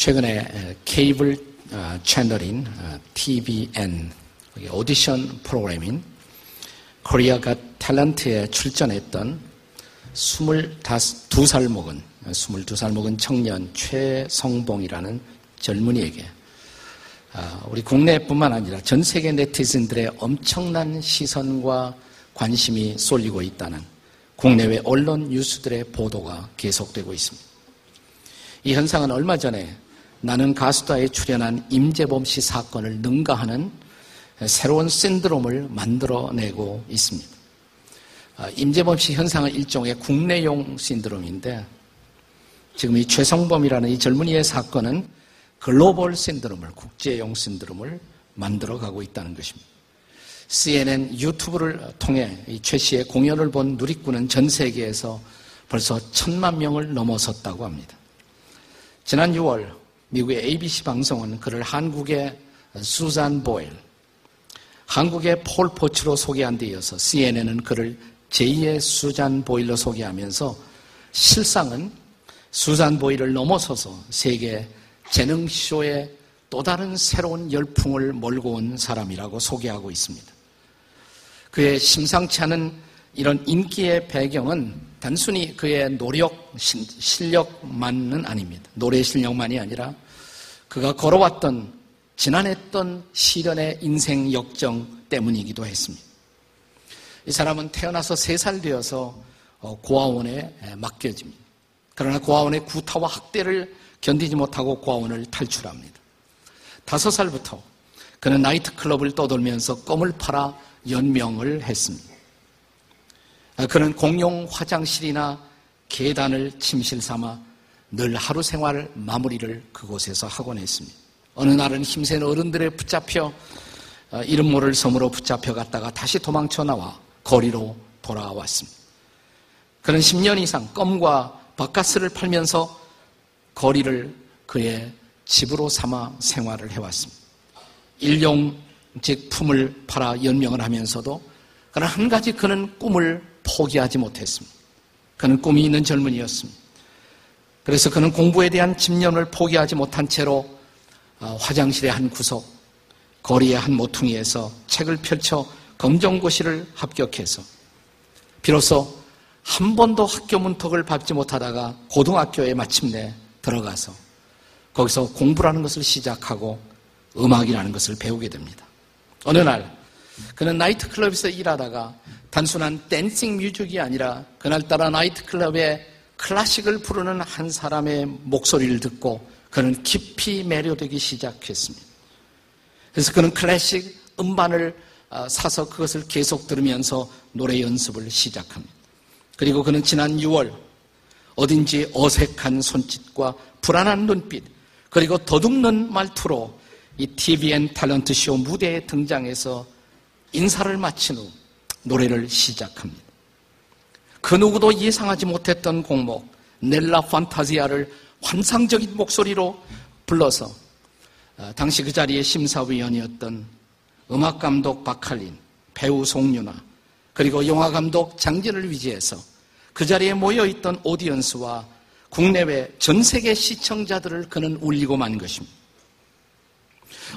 최근에 케이블 어, 채널인 TVN 오디션 프로그램인 코리아가 탤런트에 출전했던 22살 먹은 22살 먹은 청년 최성봉이라는 젊은이에게 아, 우리 국내뿐만 아니라 전 세계 네티즌들의 엄청난 시선과 관심이 쏠리고 있다는 국내외 언론 뉴스들의 보도가 계속되고 있습니다. 이 현상은 얼마 전에 나는 가수다에 출연한 임재범 씨 사건을 능가하는 새로운 신드롬을 만들어내고 있습니다. 아, 임재범 씨 현상은 일종의 국내용 신드롬인데 지금 이 최성범이라는 이 젊은이의 사건은 글로벌 신드롬을 국제용 신드롬을 만들어가고 있다는 것입니다. CNN 유튜브를 통해 이최 씨의 공연을 본 누리꾼은 전 세계에서 벌써 천만 명을 넘어섰다고 합니다. 지난 6월 미국의 ABC 방송은 그를 한국의 수잔 보일, 한국의 폴 포츠로 소개한 데 이어서 CNN은 그를 제2의 수잔 보일로 소개하면서 실상은 수잔 보일을 넘어서서 세계 재능쇼에 또 다른 새로운 열풍을 몰고 온 사람이라고 소개하고 있습니다. 그의 심상치 않은 이런 인기의 배경은 단순히 그의 노력, 실력만은 아닙니다. 노래 실력만이 아니라 그가 걸어왔던 지난했던 시련의 인생 역정 때문이기도 했습니다. 이 사람은 태어나서 세 살 되어서 어, 고아원에 맡겨집니다. 그러나 고아원의 구타와 학대를 견디지 못하고 고아원을 탈출합니다. 다섯 살부터 그는 나이트클럽을 떠돌면서 껌을 팔아 연명을 했습니다. 아, 그는 공용 화장실이나 계단을 침실 삼아 늘 하루 생활 마무리를 그곳에서 하곤 했습니다. 어느 날은 힘센 어른들에 붙잡혀 어, 이름 모를 섬으로 붙잡혀 갔다가 다시 도망쳐 나와 거리로 돌아왔습니다. 그는 10년 이상 껌과 바카스를 팔면서 거리를 그의 집으로 삼아 생활을 해왔습니다. 일용 제품을 팔아 연명을 하면서도 그러나 한 가지 그는 꿈을 포기하지 못했습니다. 그는 꿈이 있는 젊은이였습니다. 그래서 그는 공부에 대한 집념을 포기하지 못한 채로 어, 화장실의 한 구석, 거리의 한 모퉁이에서 책을 펼쳐 검정고시를 합격해서 비로소 한 번도 학교 문턱을 밟지 못하다가 고등학교에 마침내 들어가서 거기서 공부라는 것을 시작하고 음악이라는 것을 배우게 됩니다. 어느 날 그는 나이트클럽에서 일하다가 단순한 댄싱 뮤직이 아니라 그날따라 나이트클럽에 클래식을 부르는 한 사람의 목소리를 듣고 그는 깊이 매료되기 시작했습니다. 그래서 그는 클래식 음반을 아, 사서 그것을 계속 들으면서 노래 연습을 시작합니다. 그리고 그는 지난 6월 어딘지 어색한 손짓과 불안한 눈빛 그리고 더듬는 말투로 이 TVN 탤런트 쇼 무대에 등장해서 인사를 마친 후 노래를 시작합니다. 그 누구도 예상하지 못했던 곡목 넬라 판타지아를 환상적인 목소리로 불러서 어, 당시 그 자리에 심사위원이었던 음악감독 박칼린, 배우 송윤아, 그리고 영화감독 장진을 위시해서 그 자리에 모여있던 audience와 국내외 전 세계 시청자들을 그는 울리고 만 것입니다.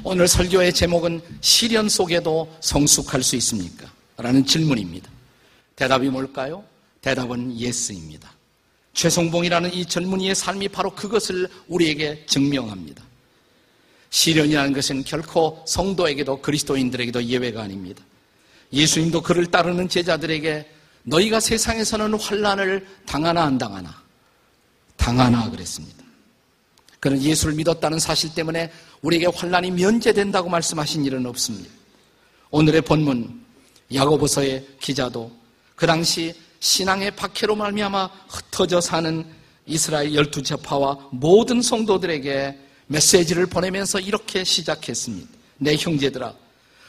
오늘 설교의 제목은 시련 속에도 성숙할 수 있습니까? 라는 질문입니다. 대답이 뭘까요? 대답은 yes입니다. 최성봉이라는 이 젊은이의 삶이 바로 그것을 우리에게 증명합니다. 시련이라는 것은 결코 성도에게도 그리스도인들에게도 예외가 아닙니다. 예수님도 그를 따르는 제자들에게 너희가 세상에서는 환란을 당하나 안 당하나 당하나 그랬습니다. 그는 예수를 믿었다는 사실 때문에 우리에게 환란이 면제된다고 말씀하신 일은 없습니다. 오늘의 본문 야고보서의 기자도 그 당시 신앙의 박해로 말미암아 흩어져 사는 이스라엘 열두 제파와 모든 성도들에게 메시지를 보내면서 이렇게 시작했습니다. 내 형제들아,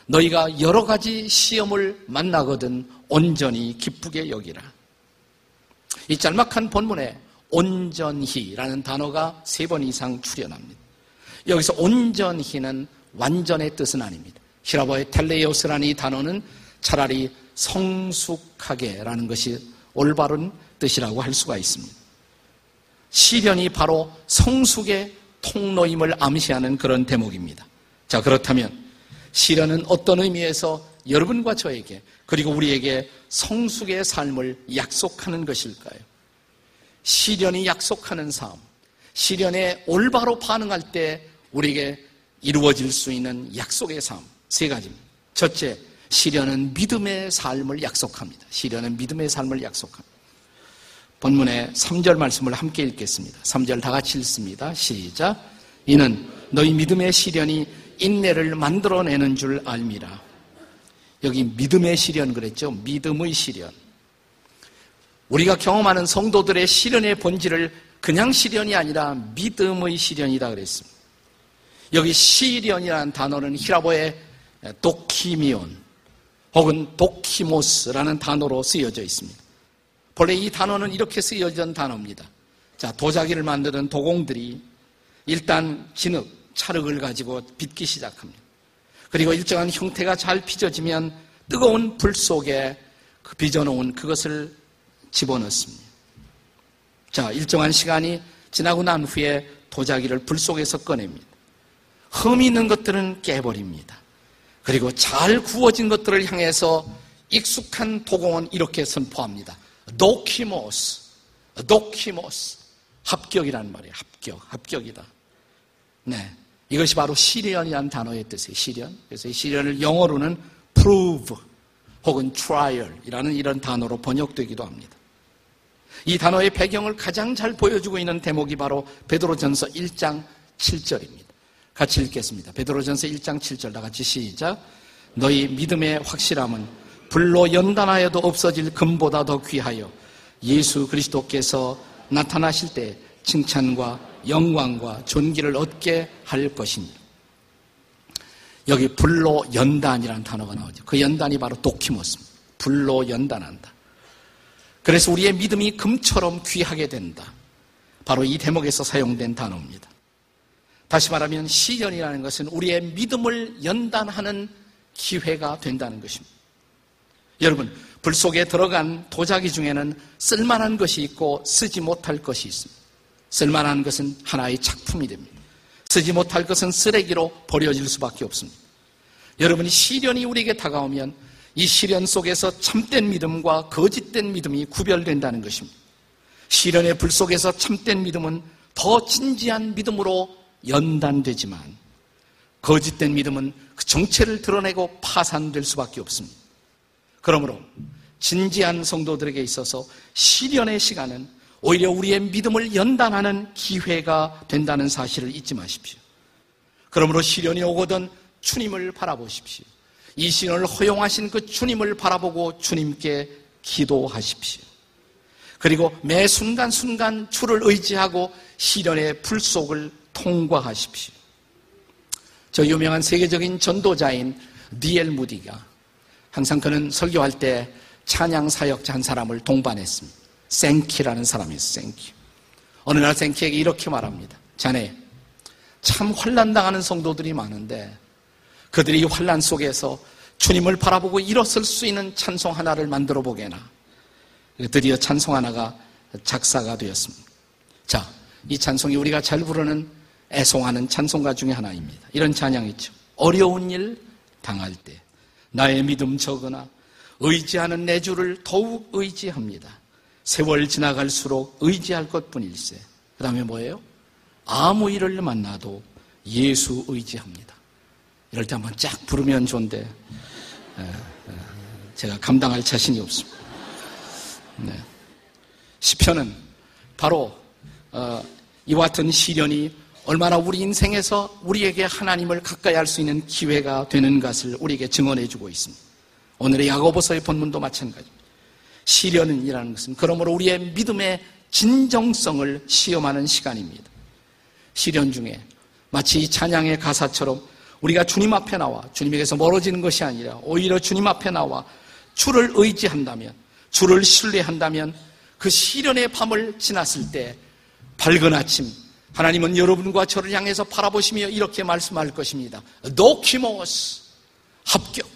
너희가 여러 가지 시험을 만나거든 온전히 기쁘게 여기라. 이 짤막한 본문에 온전히라는 단어가 세 번 이상 출현합니다. 여기서 온전히는 완전의 뜻은 아닙니다. 히라보의 텔레이오스라는 이 단어는 차라리 성숙하게라는 것이 올바른 뜻이라고 할 수가 있습니다. 시련이 바로 성숙의 통로임을 암시하는 그런 대목입니다. 자, 그렇다면 시련은 어떤 의미에서 여러분과 저에게 그리고 우리에게 성숙의 삶을 약속하는 것일까요? 시련이 약속하는 삶, 시련에 올바로 반응할 때 우리에게 이루어질 수 있는 약속의 삶, 세 가지입니다. 첫째, 시련은 믿음의 삶을 약속합니다. 시련은 믿음의 삶을 약속합니다. 본문의 3절 말씀을 함께 읽겠습니다. 3절 다 같이 읽습니다. 시작. 이는 너희 믿음의 시련이 인내를 만들어내는 줄 알미라. 여기 믿음의 시련 그랬죠? 믿음의 시련. 우리가 경험하는 성도들의 시련의 본질을 그냥 시련이 아니라 믿음의 시련이다 그랬습니다. 여기 시련이라는 단어는 히라보의 도키미온 혹은 도키모스라는 단어로 쓰여져 있습니다. 본래 이 단어는 이렇게 쓰여진 단어입니다. 자, 도자기를 만드는 도공들이 일단 진흙, 찰흙을 가지고 빚기 시작합니다. 그리고 일정한 형태가 잘 빚어지면 뜨거운 불 속에 그 빚어놓은 그것을 집어넣습니다. 자, 일정한 시간이 지나고 난 후에 도자기를 불 속에서 꺼냅니다. 흠이 있는 것들은 깨버립니다. 그리고 잘 구워진 것들을 향해서 익숙한 도공은 이렇게 선포합니다. 도키모스, 도키모스. 합격이라는 말이에요. 합격, 합격이다. 네. 이것이 바로 시련이라는 단어의 뜻이에요. 시련. 그래서 이 시련을 영어로는 prove 혹은 trial이라는 이런 단어로 번역되기도 합니다. 이 단어의 배경을 가장 잘 보여주고 있는 대목이 바로 베드로전서 1장 7절입니다. 같이 읽겠습니다. 베드로전서 1장 7절 다 같이 시작. 너희 믿음의 확실함은 불로 연단하여도 없어질 금보다 더 귀하여 예수 그리스도께서 나타나실 때 칭찬과 영광과 존귀를 얻게 할 것입니다. 여기 불로 연단이라는 단어가 나오죠. 그 연단이 바로 도키모스입니다. 불로 연단한다. 그래서 우리의 믿음이 금처럼 귀하게 된다. 바로 이 대목에서 사용된 단어입니다. 다시 말하면 시련이라는 것은 우리의 믿음을 연단하는 기회가 된다는 것입니다. 여러분, 불 속에 들어간 도자기 중에는 쓸만한 것이 있고 쓰지 못할 것이 있습니다. 쓸만한 것은 하나의 작품이 됩니다. 쓰지 못할 것은 쓰레기로 버려질 수밖에 없습니다. 여러분이 시련이 우리에게 다가오면 이 시련 속에서 참된 믿음과 거짓된 믿음이 구별된다는 것입니다. 시련의 불 속에서 참된 믿음은 더 진지한 믿음으로 연단되지만 거짓된 믿음은 그 정체를 드러내고 파산될 수밖에 없습니다. 그러므로 진지한 성도들에게 있어서 시련의 시간은 오히려 우리의 믿음을 연단하는 기회가 된다는 사실을 잊지 마십시오. 그러므로 시련이 오거든 주님을 바라보십시오. 이 시련을 허용하신 그 주님을 바라보고 주님께 기도하십시오. 그리고 매 순간순간 주를 의지하고 시련의 불 속을 통과하십시오. 저 유명한 세계적인 전도자인 디엘 무디가 항상 그는 설교할 때 찬양 사역자 한 사람을 동반했습니다. 생키라는 사람이었어요. 생키. 어느 날 생키에게 이렇게 말합니다. 자네 참 환란당하는 성도들이 많은데 그들이 환란 속에서 주님을 바라보고 일어설 수 있는 찬송 하나를 만들어 보게나. 드디어 찬송 하나가 작사가 되었습니다. 자, 이 찬송이 우리가 잘 부르는 애송하는 찬송가 중에 하나입니다. 이런 찬양 있죠. 어려운 일 당할 때 나의 믿음 적으나 의지하는 내 주를 더욱 의지합니다. 세월 지나갈수록 의지할 것뿐일세. 그 다음에 뭐예요? 아무 일을 만나도 예수 의지합니다. 이럴 때 한번 쫙 부르면 좋은데 제가 감당할 자신이 없습니다. 네. 시편은 바로 어, 이와 같은 시련이 얼마나 우리 인생에서 우리에게 하나님을 가까이 할 수 있는 기회가 되는 것을 우리에게 증언해 주고 있습니다. 오늘의 야고보서의 본문도 마찬가지입니다. 시련이라는 것은 그러므로 우리의 믿음의 진정성을 시험하는 시간입니다. 시련 중에 마치 이 찬양의 가사처럼 우리가 주님 앞에 나와 주님에게서 멀어지는 것이 아니라 오히려 주님 앞에 나와 주를 의지한다면 주를 신뢰한다면 그 시련의 밤을 지났을 때 밝은 아침 하나님은 여러분과 저를 향해서 바라보시며 이렇게 말씀할 것입니다. 노키모스 합격.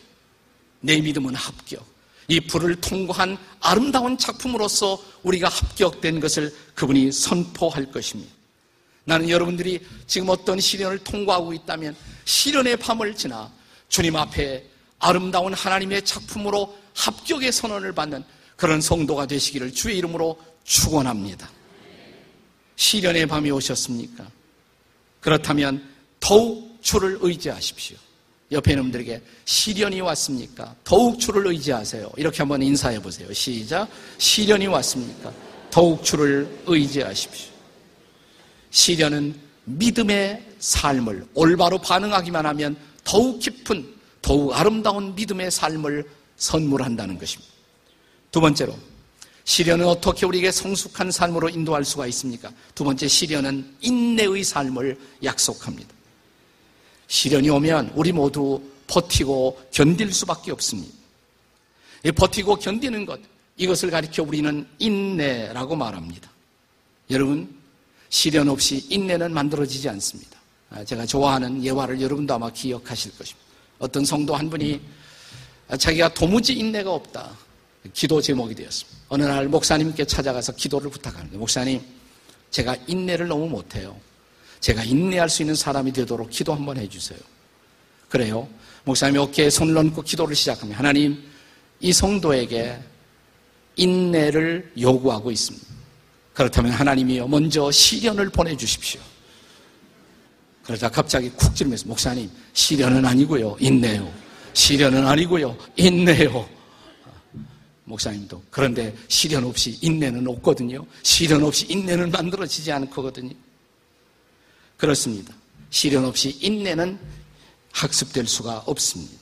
내 믿음은 합격. 이 불을 통과한 아름다운 작품으로서 우리가 합격된 것을 그분이 선포할 것입니다. 나는 여러분들이 지금 어떤 시련을 통과하고 있다면 시련의 밤을 지나 주님 앞에 아름다운 하나님의 작품으로 합격의 선언을 받는 그런 성도가 되시기를 주의 이름으로 축원합니다. 시련의 밤이 오셨습니까? 그렇다면 더욱 주를 의지하십시오. 옆에 놈들에게 시련이 왔습니까? 더욱 주를 의지하세요. 이렇게 한번 인사해 보세요. 시작. 시련이 왔습니까? 더욱 주를 의지하십시오. 시련은 믿음의 삶을 올바로 반응하기만 하면 더욱 깊은, 더욱 아름다운 믿음의 삶을 선물한다는 것입니다. 두 번째로, 시련은 어떻게 우리에게 성숙한 삶으로 인도할 수가 있습니까? 두 번째, 시련은 인내의 삶을 약속합니다. 시련이 오면 우리 모두 버티고 견딜 수밖에 없습니다. 이 버티고 견디는 것, 이것을 가리켜 우리는 인내라고 말합니다. 여러분, 시련 없이 인내는 만들어지지 않습니다. 아, 제가 좋아하는 예화를 여러분도 아마 기억하실 것입니다. 어떤 성도 한 분이 자기가 도무지 인내가 없다. 기도 제목이 되었습니다. 어느 날 목사님께 찾아가서 기도를 부탁하는데 목사님, 제가 인내를 너무 못해요. 제가 인내할 수 있는 사람이 되도록 기도 한번 해주세요. 그래요. 목사님이 어깨에 손을 얹고 기도를 시작하면 하나님, 이 성도에게 인내를 요구하고 있습니다. 그렇다면 하나님이요, 먼저 시련을 보내주십시오. 그러자 갑자기 쿡 찌르면서 목사님, 시련은 아니고요, 인내요. 시련은 아니고요, 인내요. 목사님도 그런데 시련 없이 인내는 없거든요. 시련 없이 인내는 만들어지지 않거든요. 그렇습니다. 시련 없이 인내는 학습될 수가 없습니다.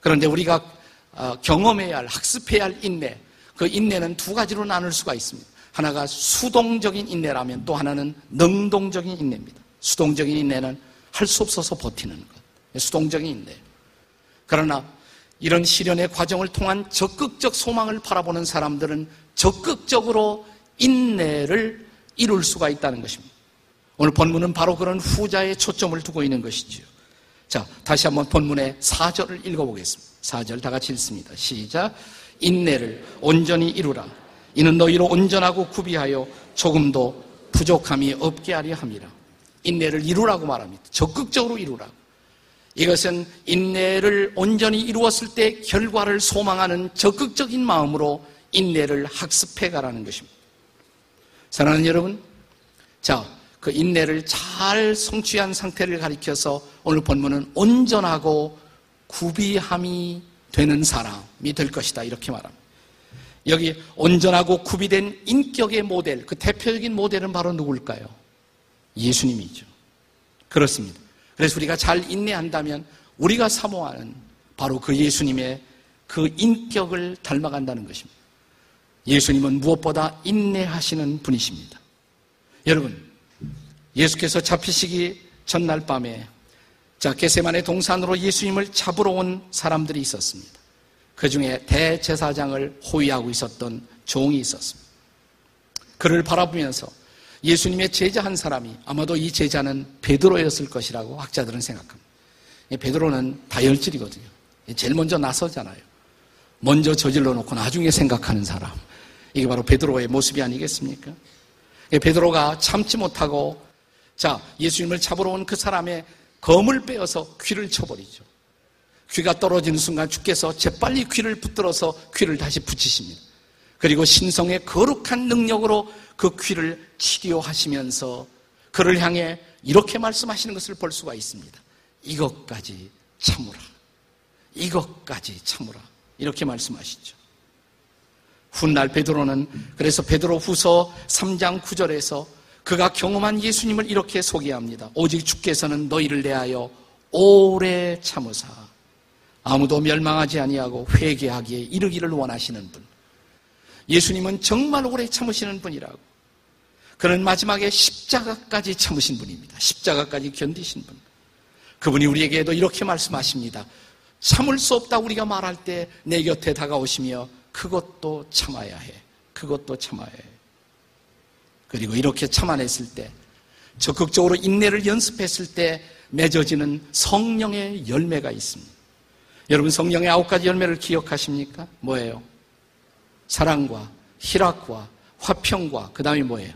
그런데 우리가 어, 경험해야 할, 학습해야 할 인내, 그 인내는 두 가지로 나눌 수가 있습니다. 하나가 수동적인 인내라면 또 하나는 능동적인 인내입니다. 수동적인 인내는 할 수 없어서 버티는 것. 수동적인 인내. 그러나 이런 시련의 과정을 통한 적극적 소망을 바라보는 사람들은 적극적으로 인내를 이룰 수가 있다는 것입니다. 오늘 본문은 바로 그런 후자에 초점을 두고 있는 것이지요. 자, 다시 한번 본문의 4절을 읽어보겠습니다. 4절 다 같이 읽습니다. 시작. 인내를 온전히 이루라. 이는 너희로 온전하고 구비하여 조금도 부족함이 없게 하려 함이라. 인내를 이루라고 말합니다. 적극적으로 이루라. 이것은 인내를 온전히 이루었을 때 결과를 소망하는 적극적인 마음으로 인내를 학습해 가라는 것입니다. 사랑하는 여러분, 자, 그 인내를 잘 성취한 상태를 가리켜서 오늘 본문은 온전하고 구비함이 되는 사람이 될 것이다. 이렇게 말합니다. 여기 온전하고 구비된 인격의 모델, 그 대표적인 모델은 바로 누굴까요? 예수님이죠. 그렇습니다. 그래서 우리가 잘 인내한다면 우리가 사모하는 바로 그 예수님의 그 인격을 닮아간다는 것입니다. 예수님은 무엇보다 인내하시는 분이십니다. 여러분, 예수께서 잡히시기 전날 밤에 자 게세만의 동산으로 예수님을 잡으러 온 사람들이 있었습니다. 그 중에 대제사장을 호위하고 있었던 종이 있었습니다. 그를 바라보면서 예수님의 제자 한 사람이 아마도 이 제자는 베드로였을 것이라고 학자들은 생각합니다. 베드로는 다혈질이거든요. 제일 먼저 나서잖아요. 먼저 저질러 놓고 나중에 생각하는 사람. 이게 바로 베드로의 모습이 아니겠습니까? 베드로가 참지 못하고 자, 예수님을 잡으러 온 그 사람의 검을 빼어서 귀를 쳐버리죠. 귀가 떨어지는 순간 주께서 재빨리 귀를 붙들어서 귀를 다시 붙이십니다. 그리고 신성의 거룩한 능력으로 그 귀를 치료하시면서 그를 향해 이렇게 말씀하시는 것을 볼 수가 있습니다. 이것까지 참으라. 이것까지 참으라. 이렇게 말씀하시죠. 훗날 베드로는 그래서 베드로 후서 3장 9절에서 그가 경험한 예수님을 이렇게 소개합니다. 오직 주께서는 너희를 대하여 오래 참으사 아무도 멸망하지 아니하고 회개하기에 이르기를 원하시는 분. 예수님은 정말 오래 참으시는 분이라고. 그는 마지막에 십자가까지 참으신 분입니다. 십자가까지 견디신 분. 그분이 우리에게도 이렇게 말씀하십니다. 참을 수 없다 우리가 말할 때 내 곁에 다가오시며 그것도 참아야 해. 그것도 참아야 해. 그리고 이렇게 참아냈을 때 적극적으로 인내를 연습했을 때 맺어지는 성령의 열매가 있습니다. 여러분 성령의 아홉 가지 열매를 기억하십니까? 뭐예요? 사랑과 희락과 화평과 그 다음에 뭐예요?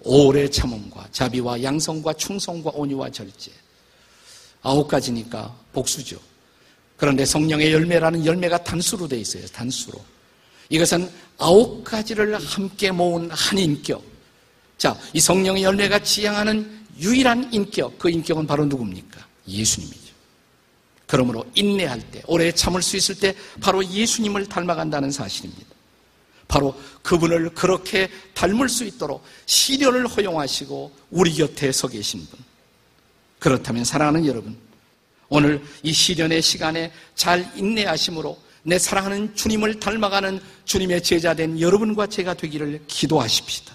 오래 참음과 자비와 양성과 충성과 온유와 절제. 아홉 가지니까 복수죠. 그런데 성령의 열매라는 열매가 단수로 돼 있어요. 단수로. 이것은 아홉 가지를 함께 모은 한 인격. 자, 이 성령의 열매가 지향하는 유일한 인격, 그 인격은 바로 누굽니까? 예수님이죠. 그러므로 인내할 때, 오래 참을 수 있을 때 바로 예수님을 닮아간다는 사실입니다. 바로 그분을 그렇게 닮을 수 있도록 시련을 허용하시고 우리 곁에 서 계신 분. 그렇다면 사랑하는 여러분, 오늘 이 시련의 시간에 잘 인내하심으로 내 사랑하는 주님을 닮아가는 주님의 제자된 여러분과 제가 되기를 기도하십시다.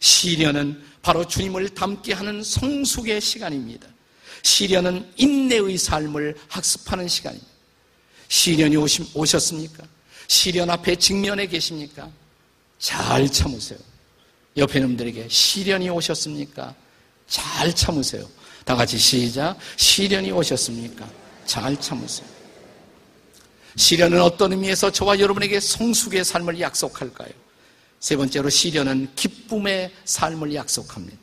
시련은 바로 주님을 닮게 하는 성숙의 시간입니다. 시련은 인내의 삶을 학습하는 시간입니다. 시련이 오셨습니까? 시련 앞에 직면해 계십니까? 잘 참으세요. 옆에 놈들에게 시련이 오셨습니까? 잘 참으세요. 다 같이 시작. 시련이 오셨습니까? 잘 참으세요. 시련은 어떤 의미에서 저와 여러분에게 성숙의 삶을 약속할까요? 세 번째로 시련은 기쁨의 삶을 약속합니다.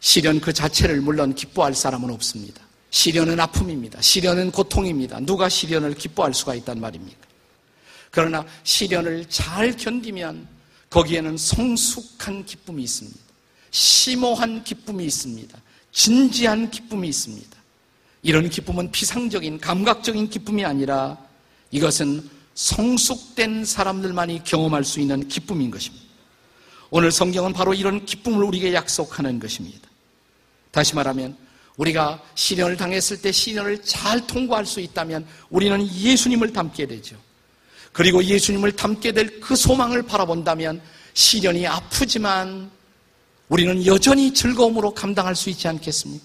시련 그 자체를 물론 기뻐할 사람은 없습니다. 시련은 아픔입니다. 시련은 고통입니다. 누가 시련을 기뻐할 수가 있단 말입니까? 그러나 시련을 잘 견디면 거기에는 성숙한 기쁨이 있습니다. 심오한 기쁨이 있습니다. 진지한 기쁨이 있습니다. 이런 기쁨은 피상적인 감각적인 기쁨이 아니라 이것은 성숙된 사람들만이 경험할 수 있는 기쁨인 것입니다. 오늘 성경은 바로 이런 기쁨을 우리에게 약속하는 것입니다. 다시 말하면 우리가 시련을 당했을 때 시련을 잘 통과할 수 있다면 우리는 예수님을 닮게 되죠. 그리고 예수님을 닮게 될 그 소망을 바라본다면 시련이 아프지만 우리는 여전히 즐거움으로 감당할 수 있지 않겠습니까?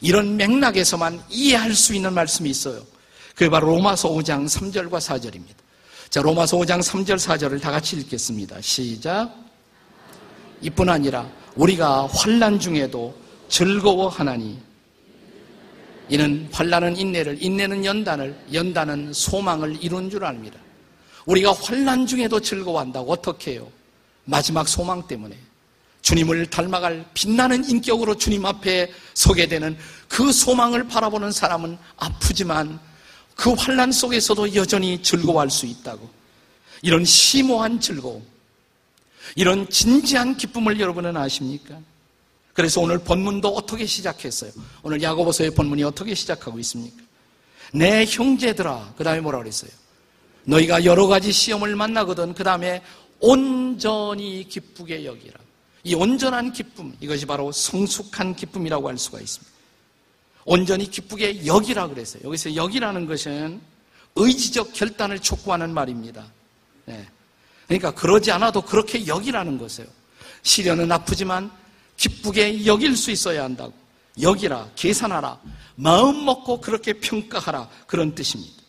이런 맥락에서만 이해할 수 있는 말씀이 있어요. 그게 바로 로마서 5장 3절과 4절입니다. 자, 로마서 5장 3절 4절을 다 같이 읽겠습니다. 시작. 이뿐 아니라 우리가 환난 중에도 즐거워하나니 이는 환란은 인내를 인내는 연단을 연단은 소망을 이룬 줄 압니다. 우리가 환란 중에도 즐거워한다고 어떻게 해요? 마지막 소망 때문에 주님을 닮아갈 빛나는 인격으로 주님 앞에 서게 되는 그 소망을 바라보는 사람은 아프지만 그 환란 속에서도 여전히 즐거워할 수 있다고. 이런 심오한 즐거움, 이런 진지한 기쁨을 여러분은 아십니까? 그래서 오늘 본문도 어떻게 시작했어요? 오늘 야고보서의 본문이 어떻게 시작하고 있습니까? 내 형제들아, 그 다음에 뭐라 그랬어요? 너희가 여러 가지 시험을 만나거든, 그 다음에 온전히 기쁘게 여기라. 이 온전한 기쁨, 이것이 바로 성숙한 기쁨이라고 할 수가 있습니다. 온전히 기쁘게 여기라 그랬어요. 여기서 여기라는 것은 의지적 결단을 촉구하는 말입니다. 네. 그러니까 그러지 않아도 그렇게 여기라는 것이에요. 시련은 아프지만 기쁘게 여길 수 있어야 한다고. 여기라, 계산하라, 마음 먹고 그렇게 평가하라. 그런 뜻입니다.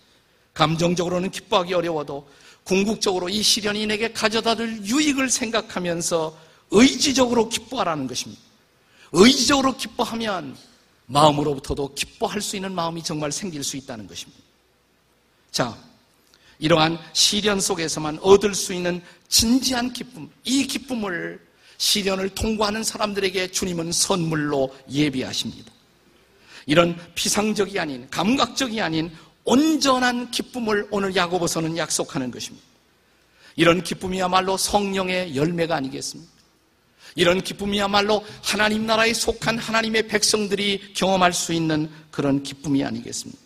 감정적으로는 기뻐하기 어려워도 궁극적으로 이 시련이 내게 가져다 줄 유익을 생각하면서 의지적으로 기뻐하라는 것입니다. 의지적으로 기뻐하면 마음으로부터도 기뻐할 수 있는 마음이 정말 생길 수 있다는 것입니다. 자, 이러한 시련 속에서만 얻을 수 있는 진지한 기쁨, 이 기쁨을 시련을 통과하는 사람들에게 주님은 선물로 예비하십니다. 이런 피상적이 아닌, 감각적이 아닌 온전한 기쁨을 오늘 야고보서는 약속하는 것입니다. 이런 기쁨이야말로 성령의 열매가 아니겠습니까? 이런 기쁨이야말로 하나님 나라에 속한 하나님의 백성들이 경험할 수 있는 그런 기쁨이 아니겠습니까?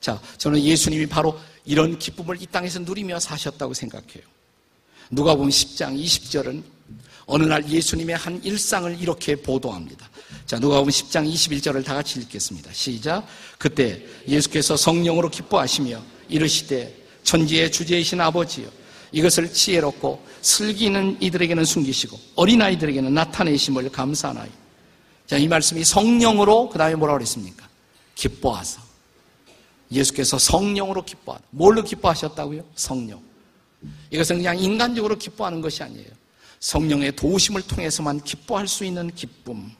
자, 저는 예수님이 바로 이런 기쁨을 이 땅에서 누리며 사셨다고 생각해요. 누가 보면 10장 20절은 어느 날 예수님의 한 일상을 이렇게 보도합니다. 자, 누가 보면 10장 21절을 다 같이 읽겠습니다. 시작. 그때 예수께서 성령으로 기뻐하시며 이르시되 천지의 주제이신 아버지여 이것을 지혜롭고 슬기는 이들에게는 숨기시고 어린아이들에게는 나타내심을 감사하나이. 자, 이 말씀이 성령으로 그 다음에 뭐라고 그랬습니까? 기뻐하사. 예수께서 성령으로 기뻐하다. 뭘로 기뻐하셨다고요? 성령. 이것은 그냥 인간적으로 기뻐하는 것이 아니에요. 성령의 도우심을 통해서만 기뻐할 수 있는 기쁨.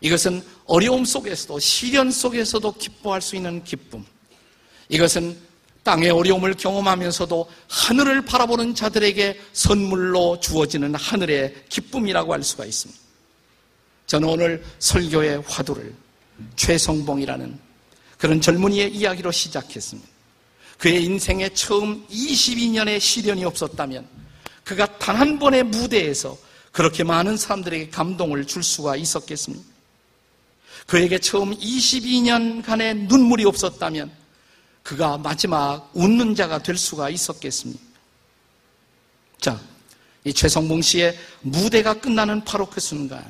이것은 어려움 속에서도, 시련 속에서도 기뻐할 수 있는 기쁨. 이것은 땅의 어려움을 경험하면서도 하늘을 바라보는 자들에게 선물로 주어지는 하늘의 기쁨이라고 할 수가 있습니다. 저는 오늘 설교의 화두를 최성봉이라는 그런 젊은이의 이야기로 시작했습니다. 그의 인생에 처음 22년의 시련이 없었다면 그가 단 한 번의 무대에서 그렇게 많은 사람들에게 감동을 줄 수가 있었겠습니까? 그에게 처음 22년간의 눈물이 없었다면 그가 마지막 웃는 자가 될 수가 있었겠습니까? 자, 이 최성봉 씨의 무대가 끝나는 바로 그 순간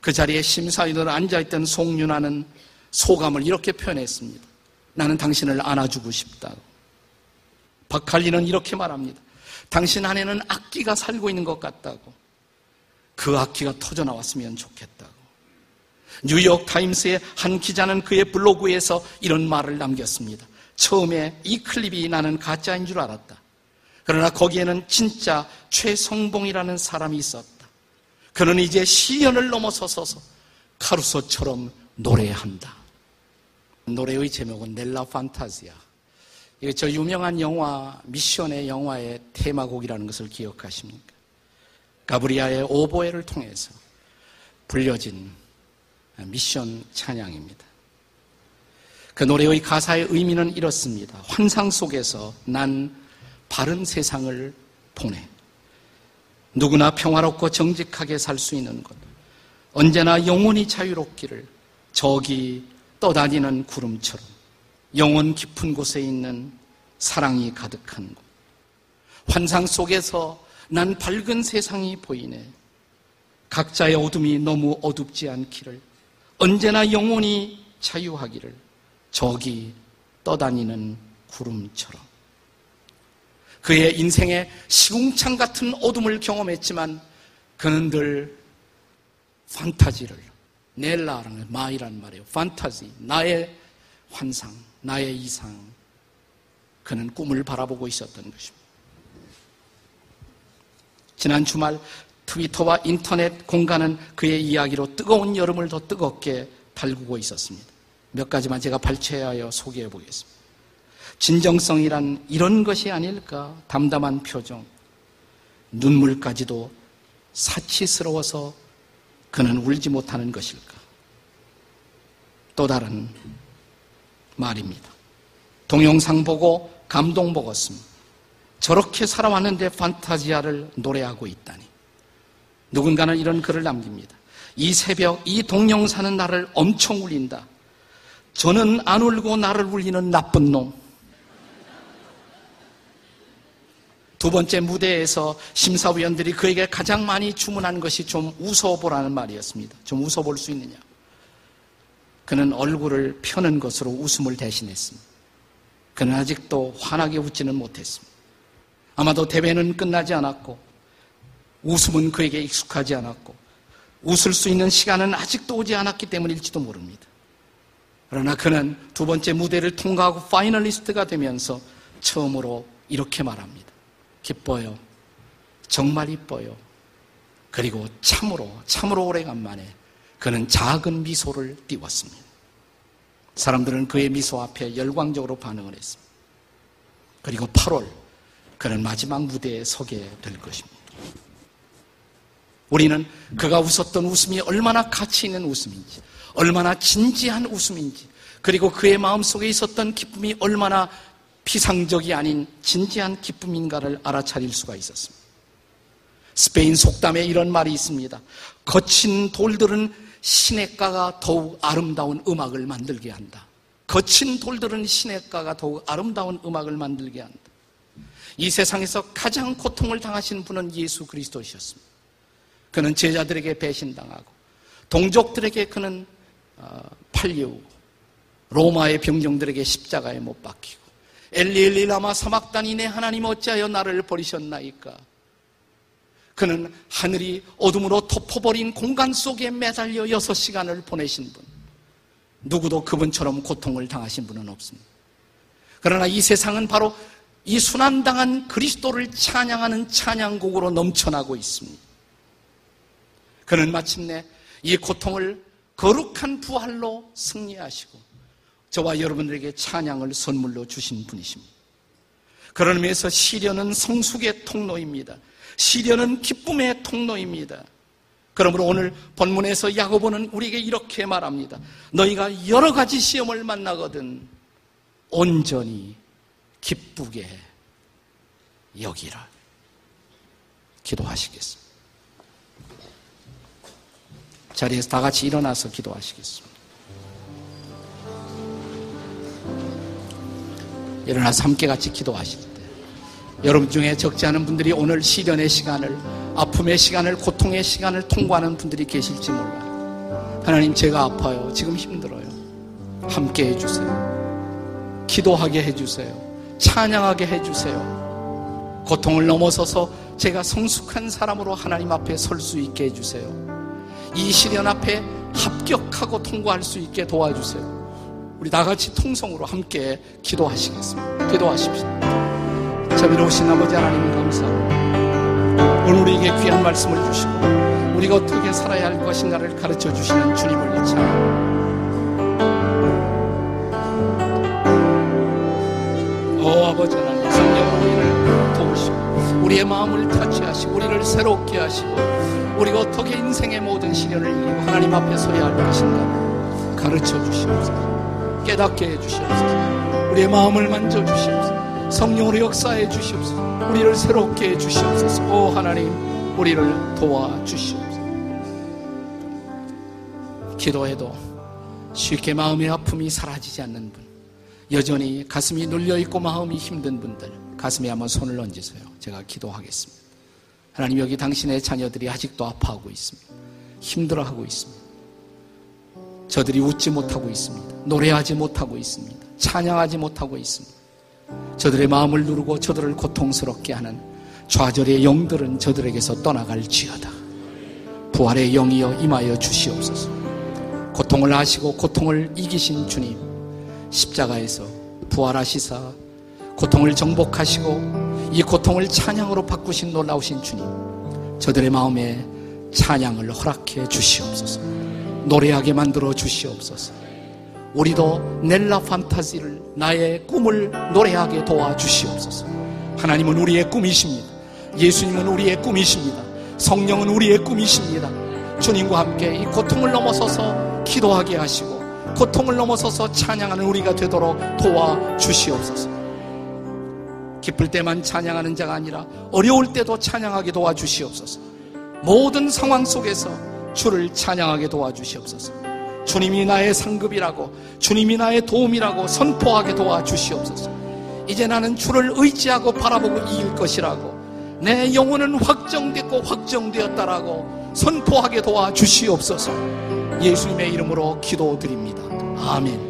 그 자리에 심사위원으로 앉아있던 송윤아는 소감을 이렇게 표현했습니다. 나는 당신을 안아주고 싶다고. 박할리는 이렇게 말합니다. 당신 안에는 악기가 살고 있는 것 같다고. 그 악기가 터져 나왔으면 좋겠다고. 뉴욕 타임스의 한 기자는 그의 블로그에서 이런 말을 남겼습니다. 처음에 이 클립이 나는 가짜인 줄 알았다. 그러나 거기에는 진짜 최성봉이라는 사람이 있었다. 그는 이제 시련을 넘어서서 카루소처럼 노래한다. 노래의 제목은 넬라 판타지아. 이거 저 유명한 영화 미션의 영화의 테마곡이라는 것을 기억하십니까? 가브리아의 오보에를 통해서 불려진 미션 찬양입니다. 그 노래의 가사의 의미는 이렇습니다. 환상 속에서 난 바른 세상을 보내. 누구나 평화롭고 정직하게 살 수 있는 것. 언제나 영원히 자유롭기를 저기 떠다니는 구름처럼 영원 깊은 곳에 있는 사랑이 가득한 곳. 환상 속에서 난 밝은 세상이 보이네. 각자의 어둠이 너무 어둡지 않기를 언제나 영원히 자유하기를 저기 떠다니는 구름처럼. 그의 인생에 시궁창 같은 어둠을 경험했지만 그는 늘 판타지를 넬라라는 마이란 말이에요. 판타지, 나의 환상, 나의 이상. 그는 꿈을 바라보고 있었던 것입니다. 지난 주말 트위터와 인터넷 공간은 그의 이야기로 뜨거운 여름을 더 뜨겁게 달구고 있었습니다. 몇 가지만 제가 발췌하여 소개해 보겠습니다. 진정성이란 이런 것이 아닐까? 담담한 표정. 눈물까지도 사치스러워서 그는 울지 못하는 것일까? 또 다른 말입니다. 동영상 보고 감동 먹었습니다. 저렇게 살아왔는데 판타지아를 노래하고 있다니. 누군가는 이런 글을 남깁니다. 이 새벽, 이 동영상은 나를 엄청 울린다. 저는 안 울고 나를 울리는 나쁜 놈. 두 번째 무대에서 심사위원들이 그에게 가장 많이 주문한 것이 좀 웃어보라는 말이었습니다. 좀 웃어볼 수 있느냐. 그는 얼굴을 펴는 것으로 웃음을 대신했습니다. 그는 아직도 환하게 웃지는 못했습니다. 아마도 대회는 끝나지 않았고, 웃음은 그에게 익숙하지 않았고, 웃을 수 있는 시간은 아직도 오지 않았기 때문일지도 모릅니다. 그러나 그는 두 번째 무대를 통과하고 파이널리스트가 되면서 처음으로 이렇게 말합니다. 기뻐요. 정말 이뻐요. 그리고 참으로, 참으로 오래간만에 그는 작은 미소를 띄웠습니다. 사람들은 그의 미소 앞에 열광적으로 반응을 했습니다. 그리고 8월, 그는 마지막 무대에 서게 될 것입니다. 우리는 그가 웃었던 웃음이 얼마나 가치 있는 웃음인지, 얼마나 진지한 웃음인지, 그리고 그의 마음속에 있었던 기쁨이 얼마나 피상적이 아닌 진지한 기쁨인가를 알아차릴 수가 있었습니다. 스페인 속담에 이런 말이 있습니다. 거친 돌들은 시냇가가 더욱 아름다운 음악을 만들게 한다. 거친 돌들은 시냇가가 더욱 아름다운 음악을 만들게 한다. 이 세상에서 가장 고통을 당하신 분은 예수 그리스도이셨습니다. 그는 제자들에게 배신당하고 동족들에게 그는 어, 팔려오고 로마의 병정들에게 십자가에 못 박히고 엘리엘리 라마 사막단이 내 하나님 어찌하여 나를 버리셨나이까? 그는 하늘이 어둠으로 덮어버린 공간 속에 매달려 여섯 시간을 보내신 분. 누구도 그분처럼 고통을 당하신 분은 없습니다. 그러나 이 세상은 바로 이 순환당한 그리스도를 찬양하는 찬양곡으로 넘쳐나고 있습니다. 그는 마침내 이 고통을 거룩한 부활로 승리하시고 저와 여러분들에게 찬양을 선물로 주신 분이십니다. 그런 의미에서 시련은 성숙의 통로입니다. 시련은 기쁨의 통로입니다. 그러므로 오늘 본문에서 야고보는 우리에게 이렇게 말합니다. 너희가 여러 가지 시험을 만나거든 온전히 기쁘게 여기라. 기도하시겠습니다. 자리에서 다 같이 일어나서 기도하시겠습니다. 일어나서 함께 같이 기도하실 때 여러분 중에 적지 않은 분들이 오늘 시련의 시간을 아픔의 시간을 고통의 시간을 통과하는 분들이 계실지 몰라요. 하나님 제가 아파요. 지금 힘들어요. 함께 해주세요. 기도하게 해주세요. 찬양하게 해주세요. 고통을 넘어서서 제가 성숙한 사람으로 하나님 앞에 설 수 있게 해주세요. 이 시련 앞에 합격하고 통과할 수 있게 도와주세요. 우리 다 같이 통성으로 함께 기도하시겠습니다. 기도하십시오. 자비로우신 아버지 하나님 감사합니다. 오늘 우리에게 귀한 말씀을 주시고 우리가 어떻게 살아야 할 것인가를 가르쳐 주시는 주님을 찬양합니다. 오 아버지 하나님 성령 우리를 도우시고 우리의 마음을 타치하시고 우리를 새롭게 하시고 우리가 어떻게 인생의 모든 시련을 이기고 하나님 앞에 서야 할 것인가 가르쳐 주시옵소서 깨닫게 해 주시옵소서 우리의 마음을 만져 주시옵소서 성령으로 역사해 주시옵소서 우리를 새롭게 해 주시옵소서 오 하나님 우리를 도와 주시옵소서 기도해도 쉽게 마음의 아픔이 사라지지 않는 분 여전히 가슴이 눌려 있고 마음이 힘든 분들 가슴에 한번 손을 얹으세요. 제가 기도하겠습니다. 하나님 여기 당신의 자녀들이 아직도 아파하고 있습니다. 힘들어하고 있습니다. 저들이 웃지 못하고 있습니다. 노래하지 못하고 있습니다. 찬양하지 못하고 있습니다. 저들의 마음을 누르고 저들을 고통스럽게 하는 좌절의 영들은 저들에게서 떠나갈지어다. 부활의 영이여 임하여 주시옵소서. 고통을 아시고 고통을 이기신 주님, 십자가에서 부활하시사 고통을 정복하시고 이 고통을 찬양으로 바꾸신 놀라우신 주님 저들의 마음에 찬양을 허락해 주시옵소서 노래하게 만들어 주시옵소서 우리도 넬라 판타지를 나의 꿈을 노래하게 도와 주시옵소서 하나님은 우리의 꿈이십니다 예수님은 우리의 꿈이십니다 성령은 우리의 꿈이십니다 주님과 함께 이 고통을 넘어서서 기도하게 하시고 고통을 넘어서서 찬양하는 우리가 되도록 도와 주시옵소서. 기쁠 때만 찬양하는 자가 아니라 어려울 때도 찬양하게 도와 주시옵소서. 모든 상황 속에서 주를 찬양하게 도와 주시옵소서. 주님이 나의 상급이라고 주님이 나의 도움이라고 선포하게 도와 주시옵소서. 이제 나는 주를 의지하고 바라보고 이길 것이라고 내 영혼은 확정됐고 확정되었다라고 선포하게 도와 주시옵소서. 예수님의 이름으로 기도드립니다. 아멘.